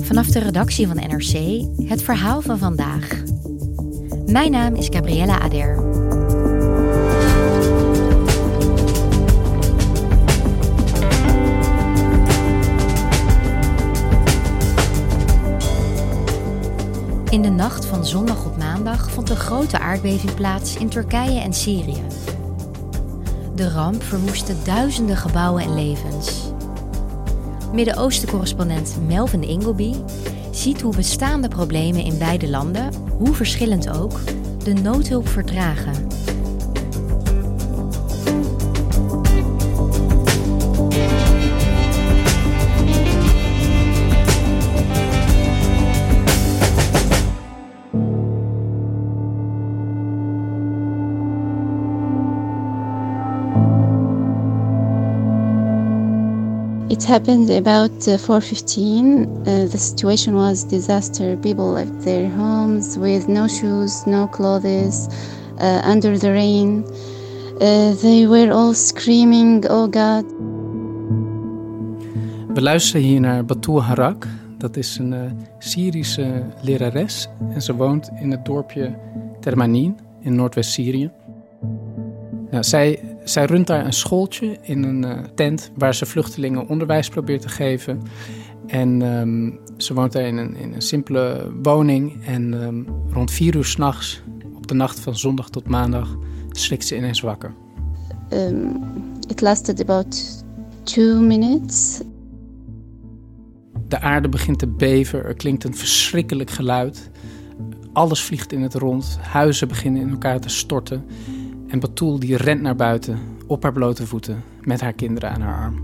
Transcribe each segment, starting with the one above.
Vanaf de redactie van NRC het verhaal van vandaag. Mijn naam is Gabriella Ader. In de nacht van zondag op maandag vond een grote aardbeving plaats in Turkije en Syrië. De ramp verwoestte duizenden gebouwen en levens. Midden-Oosten-correspondent Melvin Ingleby ziet hoe bestaande problemen in beide landen, hoe verschillend ook, de noodhulp vertragen. It happened about uh, 4:15. Uh, the situation was disaster. People left their homes with no shoes, no clothes, uh, under the rain. Uh, they were all screaming, "Oh God!" We luisteren hier naar Batul Harak. Dat is een uh, Syrische lerares en ze woont in het dorpje Termanin in Noordwest-Syrië. Ja, zij zij runt daar een schooltje in een uh, tent waar ze vluchtelingen onderwijs probeert te geven. En um, ze woont daar in een, in een simpele woning. En um, rond vier uur s'nachts, op de nacht van zondag tot maandag, schrikt ze ineens wakker. Um, it lasted about two minutes. De aarde begint te beven, er klinkt een verschrikkelijk geluid. Alles vliegt in het rond, huizen beginnen in elkaar te storten. En Batul die rent naar buiten op haar blote voeten met haar kinderen aan haar arm.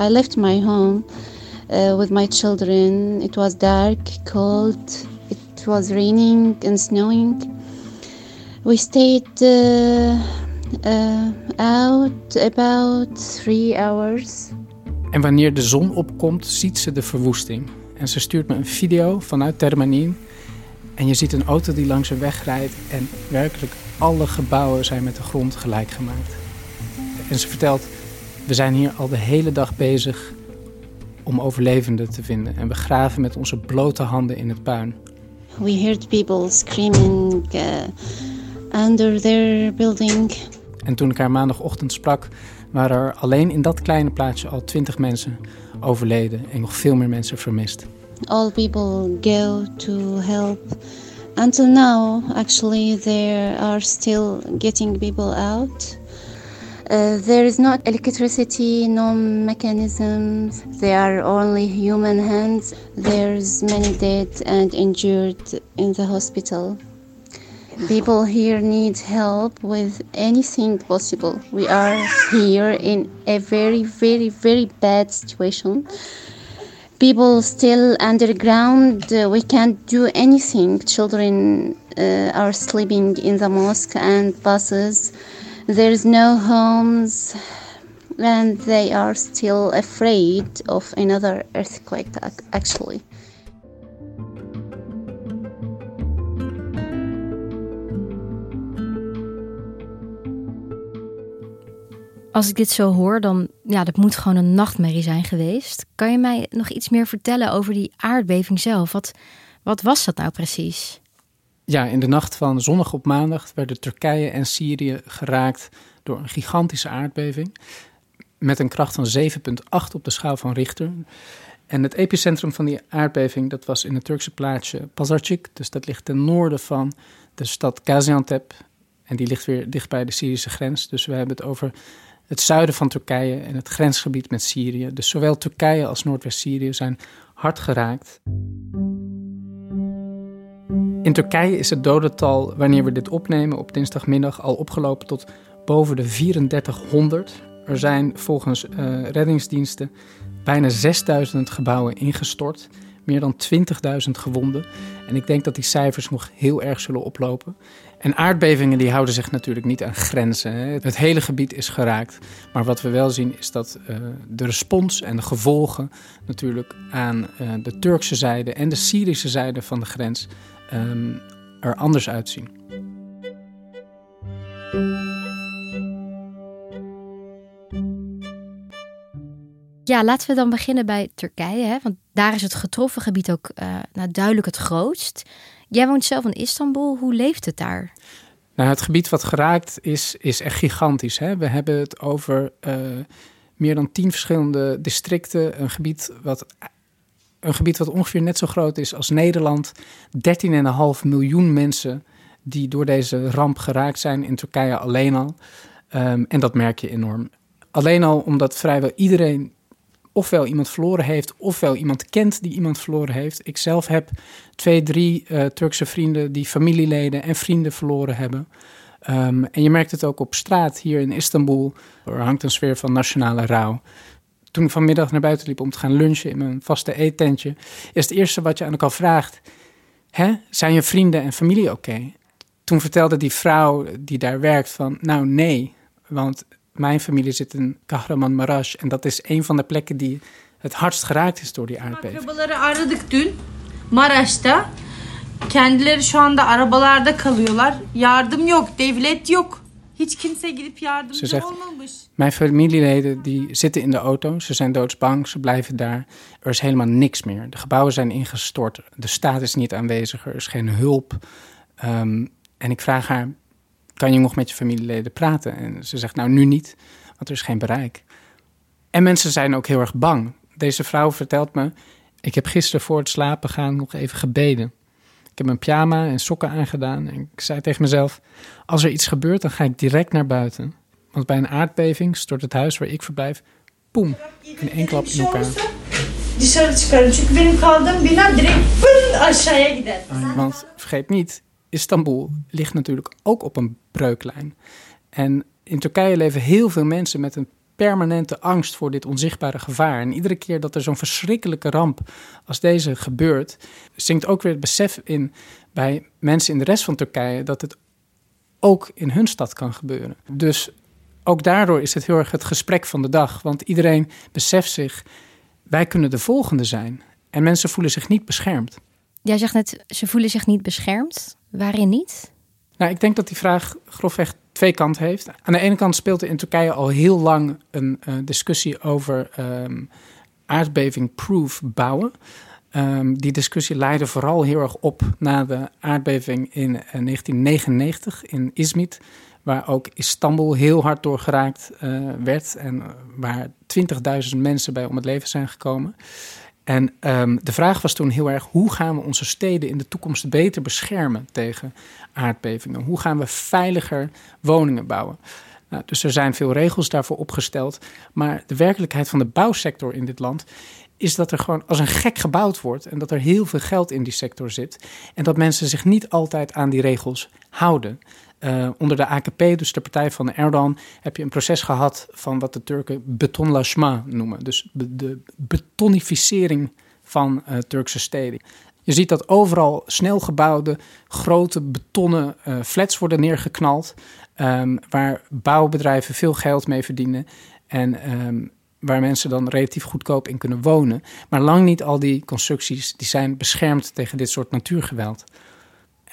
I left my home uh, with my children. It was dark, cold. It was raining and snowing. We stayed uh, uh, out about three hours. En wanneer de zon opkomt, ziet ze de verwoesting. En ze stuurt me een video vanuit Termanin. En je ziet een auto die langs een weg rijdt en werkelijk alle gebouwen zijn met de grond gelijk gemaakt. En ze vertelt, we zijn hier al de hele dag bezig om overlevenden te vinden. En we graven met onze blote handen in het puin. We heard people screaming uh, under their building. En toen ik haar maandagochtend sprak, waren er alleen in dat kleine plaatsje al twintig mensen overleden en nog veel meer mensen vermist. All people go to help until now, actually, they are still getting people out. Uh, there is not electricity, no mechanisms. There are only human hands. There's many dead and injured in the hospital. People here need help with anything possible. We are here in a very, very, very bad situation people still underground. Uh, we can't do anything. Children uh, are sleeping in the mosque and buses. There's no homes, and they are still afraid of another earthquake, actually. Als ik dit zo hoor, dan ja, dat moet gewoon een nachtmerrie zijn geweest. Kan je mij nog iets meer vertellen over die aardbeving zelf? Wat, wat was dat nou precies? Ja, in de nacht van zondag op maandag werden Turkije en Syrië geraakt door een gigantische aardbeving. Met een kracht van 7,8 op de schaal van Richter. En het epicentrum van die aardbeving dat was in het Turkse plaatsje Pazarcik. Dus dat ligt ten noorden van de stad Gaziantep. En die ligt weer dicht bij de Syrische grens. Dus we hebben het over het zuiden van Turkije en het grensgebied met Syrië. Dus zowel Turkije als Noordwest-Syrië zijn hard geraakt. In Turkije is het dodental, wanneer we dit opnemen op dinsdagmiddag, al opgelopen tot boven de 3400. Er zijn volgens uh, reddingsdiensten bijna 6000 gebouwen ingestort, meer dan 20.000 gewonden. En ik denk dat die cijfers nog heel erg zullen oplopen. En aardbevingen die houden zich natuurlijk niet aan grenzen. Het hele gebied is geraakt. Maar wat we wel zien is dat uh, de respons en de gevolgen natuurlijk aan uh, de Turkse zijde en de Syrische zijde van de grens um, er anders uitzien. Ja, laten we dan beginnen bij Turkije. Hè? Want daar is het getroffen gebied ook uh, duidelijk het grootst. Jij woont zelf in Istanbul. Hoe leeft het daar? Nou, het gebied wat geraakt is, is echt gigantisch. Hè? We hebben het over uh, meer dan tien verschillende districten. Een gebied, wat, een gebied wat ongeveer net zo groot is als Nederland. 13,5 miljoen mensen die door deze ramp geraakt zijn in Turkije alleen al. Um, en dat merk je enorm. Alleen al omdat vrijwel iedereen ofwel iemand verloren heeft, ofwel iemand kent die iemand verloren heeft. Ik zelf heb twee, drie uh, Turkse vrienden die familieleden en vrienden verloren hebben. Um, en je merkt het ook op straat hier in Istanbul. Er hangt een sfeer van nationale rouw. Toen ik vanmiddag naar buiten liep om te gaan lunchen in mijn vaste eettentje, is het eerste wat je aan elkaar vraagt: Hè, zijn je vrienden en familie oké? Toen vertelde die vrouw die daar werkt van, nou nee, want mijn familie zit in Kahramanmaraş en dat is een van de plekken die het hardst geraakt is door die aardbeving. Akrabaları aradık dün Maraş'ta. Kendileri şu anda arabalarda kalıyorlar. Yardım yok, devlet yok. Hiç kimse gidip yardımcı zegt, olmamış. Mijn familieleden die zitten in de auto, ze zijn doodsbang, ze blijven daar. Er is helemaal niks meer. De gebouwen zijn ingestort, de staat is niet aanwezig, er is geen hulp. Um, en ik vraag haar, kan je nog met je familieleden praten? En ze zegt, nou nu niet, want er is geen bereik. En mensen zijn ook heel erg bang. Deze vrouw vertelt me, ik heb gisteren voor het slapen gaan nog even gebeden. Ik heb mijn pyjama en sokken aangedaan en ik zei tegen mezelf, als er iets gebeurt, dan ga ik direct naar buiten. Want bij een aardbeving stort het huis waar ik verblijf, poem, in één klap in elkaar. Dışarı çıkarım çünkü benim kaldığım bina direkt pın aşağıya gider. Want vergeet niet, Istanbul ligt natuurlijk ook op een breuklijn. En in Turkije leven heel veel mensen met een permanente angst voor dit onzichtbare gevaar. En iedere keer dat er zo'n verschrikkelijke ramp als deze gebeurt, zinkt ook weer het besef in bij mensen in de rest van Turkije dat het ook in hun stad kan gebeuren. Dus ook daardoor is het heel erg het gesprek van de dag. Want iedereen beseft zich, wij kunnen de volgende zijn. En mensen voelen zich niet beschermd. Jij zegt net, ze voelen zich niet beschermd. Waarin niet? Nou, ik denk dat die vraag grofweg twee kanten heeft. Aan de ene kant speelt er in Turkije al heel lang een uh, discussie over um, aardbeving-proof bouwen. Um, die discussie leidde vooral heel erg op na de aardbeving in uh, 1999 in Izmit, waar ook Istanbul heel hard door geraakt uh, werd en waar 20.000 mensen bij om het leven zijn gekomen. En um, de vraag was toen heel erg: hoe gaan we onze steden in de toekomst beter beschermen tegen aardbevingen? Hoe gaan we veiliger woningen bouwen? Nou, dus er zijn veel regels daarvoor opgesteld. Maar de werkelijkheid van de bouwsector in dit land is dat er gewoon als een gek gebouwd wordt en dat er heel veel geld in die sector zit. En dat mensen zich niet altijd aan die regels houden. Uh, onder de AKP, dus de partij van Erdogan, heb je een proces gehad van wat de Turken betonlachement noemen. Dus de betonificering van uh, Turkse steden. Je ziet dat overal snelgebouwde, grote betonnen uh, flats worden neergeknald. Um, waar bouwbedrijven veel geld mee verdienen. En um, waar mensen dan relatief goedkoop in kunnen wonen. Maar lang niet al die constructies die zijn beschermd tegen dit soort natuurgeweld.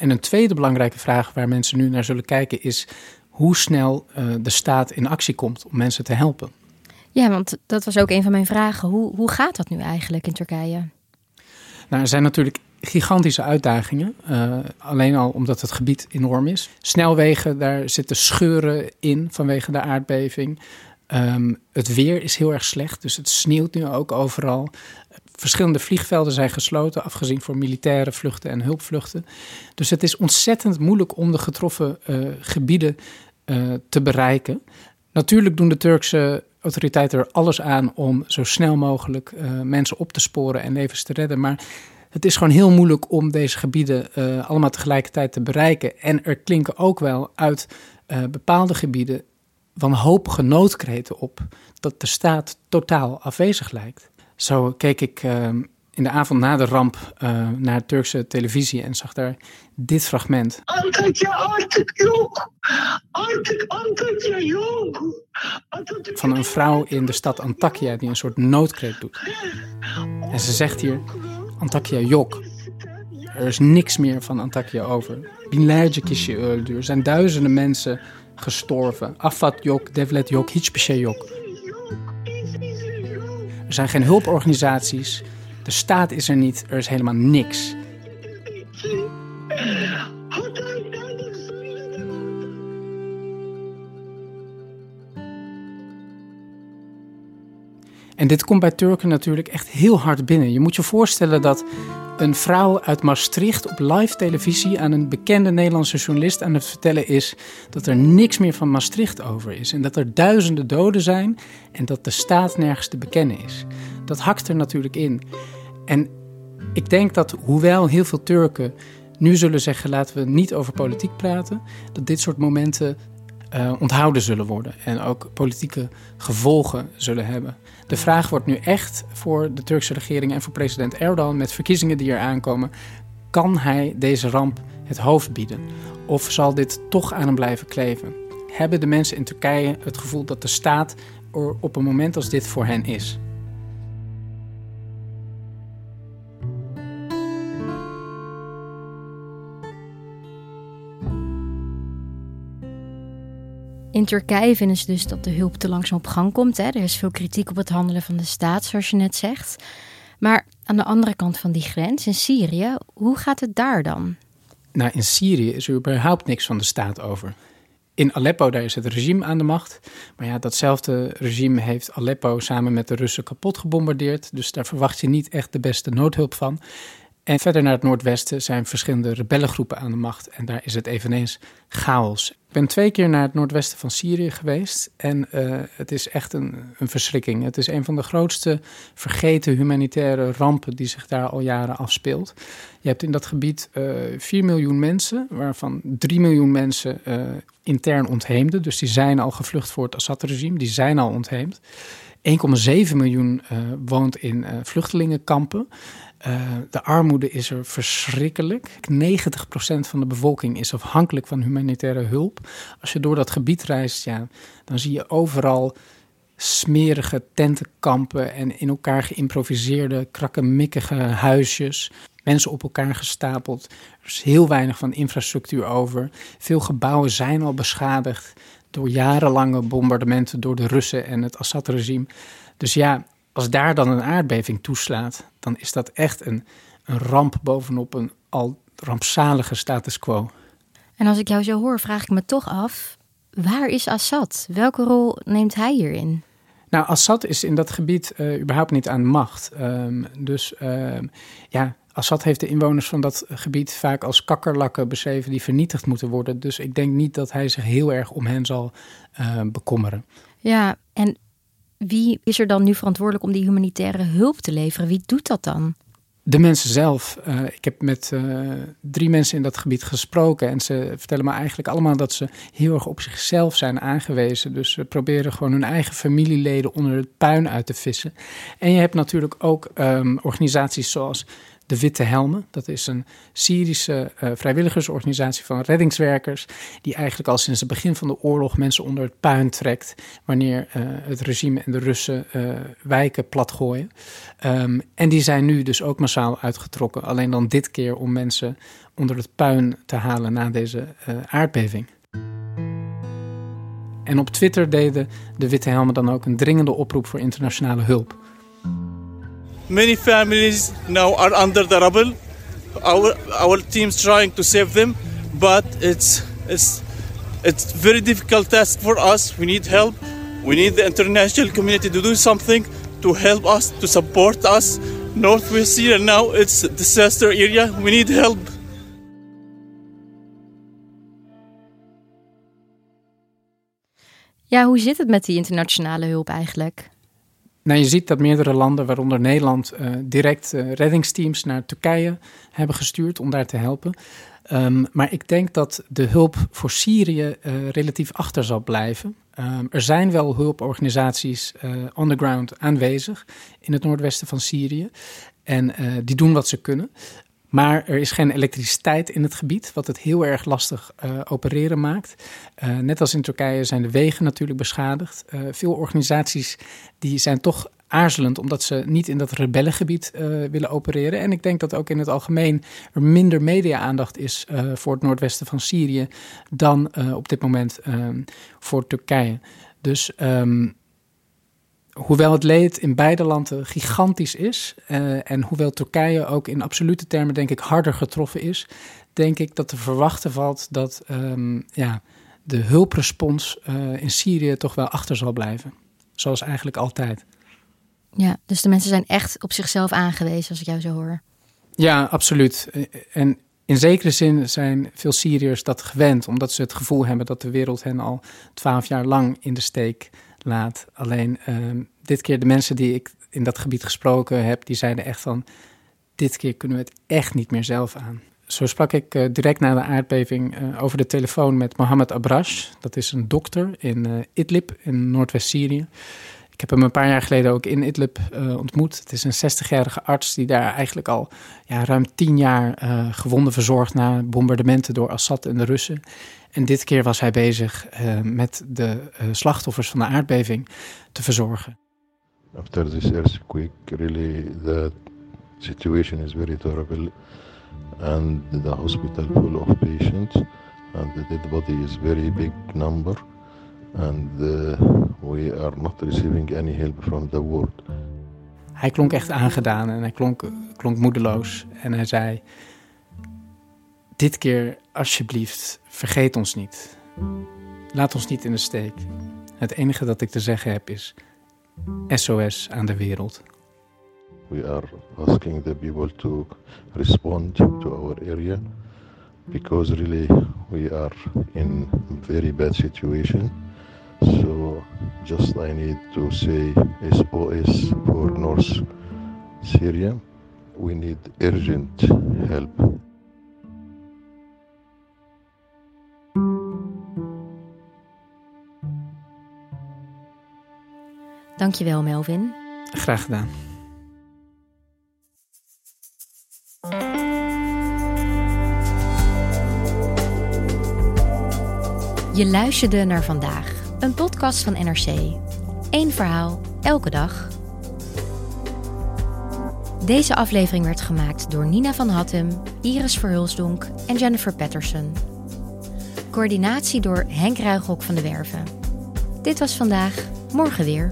En een tweede belangrijke vraag waar mensen nu naar zullen kijken is hoe snel uh, de staat in actie komt om mensen te helpen. Ja, want dat was ook een van mijn vragen. Hoe, hoe gaat dat nu eigenlijk in Turkije? Nou, er zijn natuurlijk gigantische uitdagingen. Uh, alleen al omdat het gebied enorm is. Snelwegen, daar zitten scheuren in vanwege de aardbeving. Um, het weer is heel erg slecht, dus het sneeuwt nu ook overal. Verschillende vliegvelden zijn gesloten, afgezien voor militaire vluchten en hulpvluchten. Dus het is ontzettend moeilijk om de getroffen uh, gebieden uh, te bereiken. Natuurlijk doen de Turkse autoriteiten er alles aan om zo snel mogelijk uh, mensen op te sporen en levens te redden. Maar het is gewoon heel moeilijk om deze gebieden allemaal tegelijkertijd te bereiken. En er klinken ook wel uit bepaalde gebieden wanhopige noodkreten op dat de staat totaal afwezig lijkt. Zo keek ik ehm, in de avond na de ramp uh, naar Turkse televisie en zag daar dit fragment. Van een vrouw in de stad Antakya die een soort noodkreet doet. En ze zegt hier, Antakya yok. Er is niks meer van Antakya over. Binlerce kişi öldü. Er zijn duizenden mensen gestorven. Afat yok, devlet yok, hiçbir şey yok. Er zijn geen hulporganisaties. De staat is er niet. Er is helemaal niks. En dit komt bij Turken natuurlijk echt heel hard binnen. Je moet je voorstellen dat een vrouw uit Maastricht op live televisie aan een bekende Nederlandse journalist aan het vertellen is dat er niks meer van Maastricht over is. En dat er duizenden doden zijn en dat de staat nergens te bekennen is. Dat hakt er natuurlijk in. En ik denk dat hoewel heel veel Turken nu zullen zeggen laten we niet over politiek praten, dat dit soort momenten uh, onthouden zullen worden en ook politieke gevolgen zullen hebben. De vraag wordt nu echt voor de Turkse regering en voor president Erdogan met verkiezingen die er aankomen: kan hij deze ramp het hoofd bieden? Of zal dit toch aan hem blijven kleven? Hebben de mensen in Turkije het gevoel dat de staat er op een moment als dit voor hen is? In Turkije vinden ze dus dat de hulp te langzaam op gang komt. Hè. Er is veel kritiek op het handelen van de staat, zoals je net zegt. Maar aan de andere kant van die grens, in Syrië, hoe gaat het daar dan? Nou, in Syrië is er überhaupt niks van de staat over. In Aleppo, daar is het regime aan de macht. Maar ja, datzelfde regime heeft Aleppo samen met de Russen kapot gebombardeerd. Dus daar verwacht je niet echt de beste noodhulp van. En verder naar het noordwesten zijn verschillende rebellengroepen aan de macht. En daar is het eveneens chaos. Ik ben twee keer naar het noordwesten van Syrië geweest. En uh, het is echt een, een verschrikking. Het is een van de grootste vergeten humanitaire rampen die zich daar al jaren afspeelt. Je hebt in dat gebied uh, eh, 4 miljoen mensen, waarvan 3 miljoen mensen uh, intern ontheemden. Dus die zijn al gevlucht voor het Assad-regime, die zijn al ontheemd. 1,7 miljoen woont in vluchtelingenkampen. Uh, de armoede is er verschrikkelijk. 90% van de bevolking is afhankelijk van humanitaire hulp. Als je door dat gebied reist, ja, dan zie je overal smerige tentenkampen en in elkaar geïmproviseerde, krakkemikkige huisjes. Mensen op elkaar gestapeld. Er is heel weinig van infrastructuur over. Veel gebouwen zijn al beschadigd door jarenlange bombardementen door de Russen en het Assad-regime. Dus ja, als daar dan een aardbeving toeslaat, dan is dat echt een, een ramp bovenop een al rampzalige status quo. En als ik jou zo hoor, vraag ik me toch af: waar is Assad? Welke rol neemt hij hierin? Nou, Assad is in dat gebied uh, überhaupt niet aan macht. Um, dus uh, ja, Assad heeft de inwoners van dat gebied vaak als kakkerlakken beschreven die vernietigd moeten worden. Dus ik denk niet dat hij zich heel erg om hen zal uh, bekommeren. Ja, en wie is er dan nu verantwoordelijk om die humanitaire hulp te leveren? Wie doet dat dan? De mensen zelf. Uh, ik heb met uh, drie mensen in dat gebied gesproken. En ze vertellen me eigenlijk allemaal dat ze heel erg op zichzelf zijn aangewezen. Dus ze proberen gewoon hun eigen familieleden onder het puin uit te vissen. En je hebt natuurlijk ook um, organisaties zoals de Witte Helmen. Dat is een Syrische uh, vrijwilligersorganisatie van reddingswerkers. Die eigenlijk al sinds het begin van de oorlog mensen onder het puin trekt. Wanneer uh, het regime en de Russen uh, wijken platgooien. Um, en die zijn nu dus ook massaal uitgetrokken. Alleen dan dit keer om mensen onder het puin te halen na deze aardbeving. En op Twitter deden de Witte Helmen dan ook een dringende oproep voor internationale hulp. Many families now are under the rubble. Our our team's trying to save them, but it's it's it's very difficult task for us. We need help. We need the international community to do something to help us, to support us. Northwest Syria now it's a disaster area. We need help. Ja, hoe zit het met die internationale hulp eigenlijk? Nou, je ziet dat meerdere landen, waaronder Nederland, uh, direct uh, reddingsteams naar Turkije hebben gestuurd om daar te helpen. Um, maar ik denk dat de hulp voor Syrië uh, relatief achter zal blijven. Ehm, er zijn wel hulporganisaties on the ground aanwezig in het noordwesten van Syrië. En die doen wat ze kunnen. Maar er is geen elektriciteit in het gebied, wat het heel erg lastig uh, opereren maakt. Uh, net als in Turkije zijn de wegen natuurlijk beschadigd. Uh, veel organisaties die zijn toch aarzelend omdat ze niet in dat rebellengebied willen opereren. En ik denk dat ook in het algemeen er minder media-aandacht is voor het noordwesten van Syrië dan op dit moment voor Turkije. Dus um, hoewel het leed in beide landen gigantisch is uh, en hoewel Turkije ook in absolute termen denk ik harder getroffen is, denk ik dat te verwachten valt dat um, ja, de hulprespons uh, in Syrië toch wel achter zal blijven. Zoals eigenlijk altijd. Ja, dus de mensen zijn echt op zichzelf aangewezen als ik jou zo hoor. Ja, absoluut. En in zekere zin zijn veel Syriërs dat gewend, omdat ze het gevoel hebben dat de wereld hen al twaalf jaar lang in de steek laat. Alleen uh, dit keer de mensen die ik in dat gebied gesproken heb, die zeiden echt van, dit keer kunnen we het echt niet meer zelf aan. Zo sprak ik uh, direct na de aardbeving uh, over de telefoon met Mohammed Abrash. Dat is een dokter in uh, Idlib in Noordwest-Syrië. Ik heb hem een paar jaar geleden ook in Idlib ontmoet. Het is een 60-jarige arts die daar eigenlijk al ja, ruim tien jaar gewonden verzorgt na bombardementen door Assad en de Russen. En dit keer was hij bezig uh, met de slachtoffers van de aardbeving te verzorgen. After this earthquake, really the situation is very terrible, and the hospital full of patients, and the dead body is very big number, and uh, we are not receiving any help from the world. Hij klonk echt aangedaan en hij klonk, klonk moedeloos en hij zei: dit keer alsjeblieft, vergeet ons niet. Laat ons niet in de steek. Het enige dat ik te zeggen heb is SOS aan de wereld. We are asking the people to respond to our area because really we are in a very bad situation. So just I need to say SOS for North Syria. We need urgent help. Dankjewel, Melvin. Graag gedaan. Je luisterde naar vandaag, een podcast van NRC. Eén verhaal, elke dag. Deze aflevering werd gemaakt door Nina van Hattem, Iris Verhulsdonk en Jennifer Patterson. Coördinatie door Henk Ruigrok van de Werven. Dit was vandaag, morgen weer.